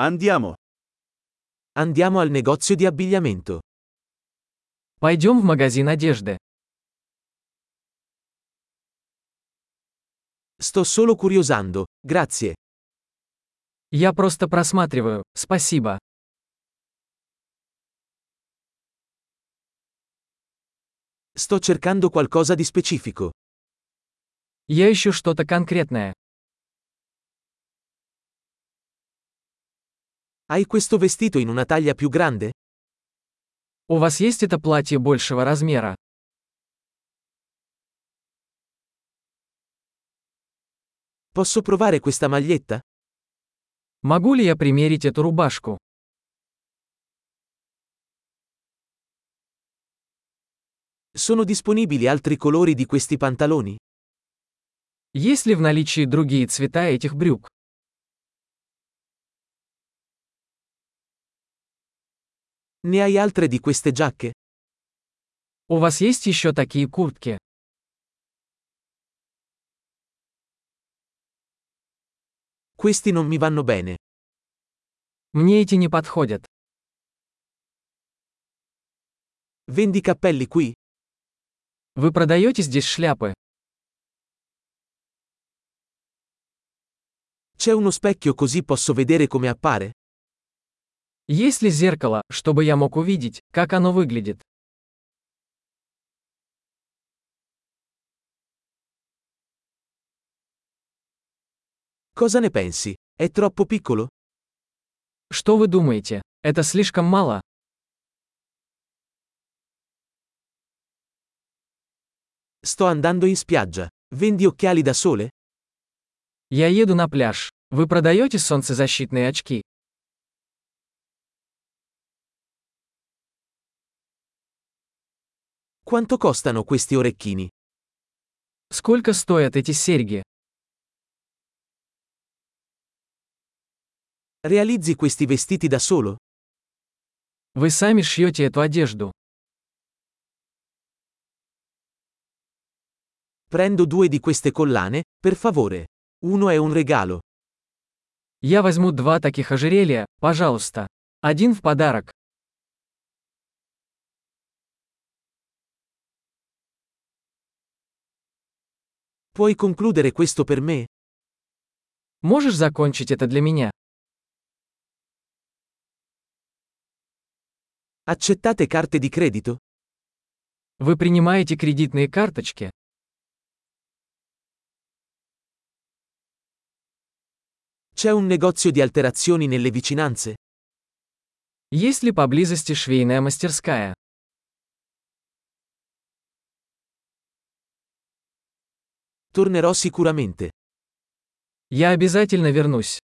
Andiamo. Andiamo al negozio di abbigliamento. Пойдем в магазин одежды. Sto solo curiosando, grazie. Я просто просматриваю, спасибо. Sto cercando qualcosa di specifico. Я ищу что-то конкретное. Hai questo vestito in una taglia più grande? У вас есть это платье большего размера? Posso provare questa maglietta? Могу ли я примерить эту рубашку? Sono disponibili altri colori di questi pantaloni? Есть ли в наличии другие цвета этих брюк? Ne hai altre di queste giacche? У вас есть еще такие куртки? Questi non mi vanno bene. Мне эти не подходят. Vendi cappelli qui? Вы продаете здесь шляпы? C'è uno specchio così posso vedere come appare? Есть ли зеркало, чтобы я мог увидеть, как оно выглядит? Cosa ne pensi? È troppo piccolo? Что вы думаете? Это слишком мало? Sto andando in spiaggia. Vendi occhiali da sole? Я еду на пляж. Вы продаете солнцезащитные очки? Quanto costano questi orecchini? Сколько стоят эти серьги? Realizzi questi vestiti da solo? Вы сами шьете эту одежду. Prendo due di queste collane, per favore. Uno è un regalo. Я возьму два таких ожерелья, пожалуйста. Один в подарок. Puoi concludere questo per me? Можешь закончить это для меня? Accettate carte di credito? Вы принимаете кредитные карточки? C'è un negozio di alterazioni nelle vicinanze? Есть ли поблизости швейная мастерская? Tornerò sicuramente. Я обязательно вернусь.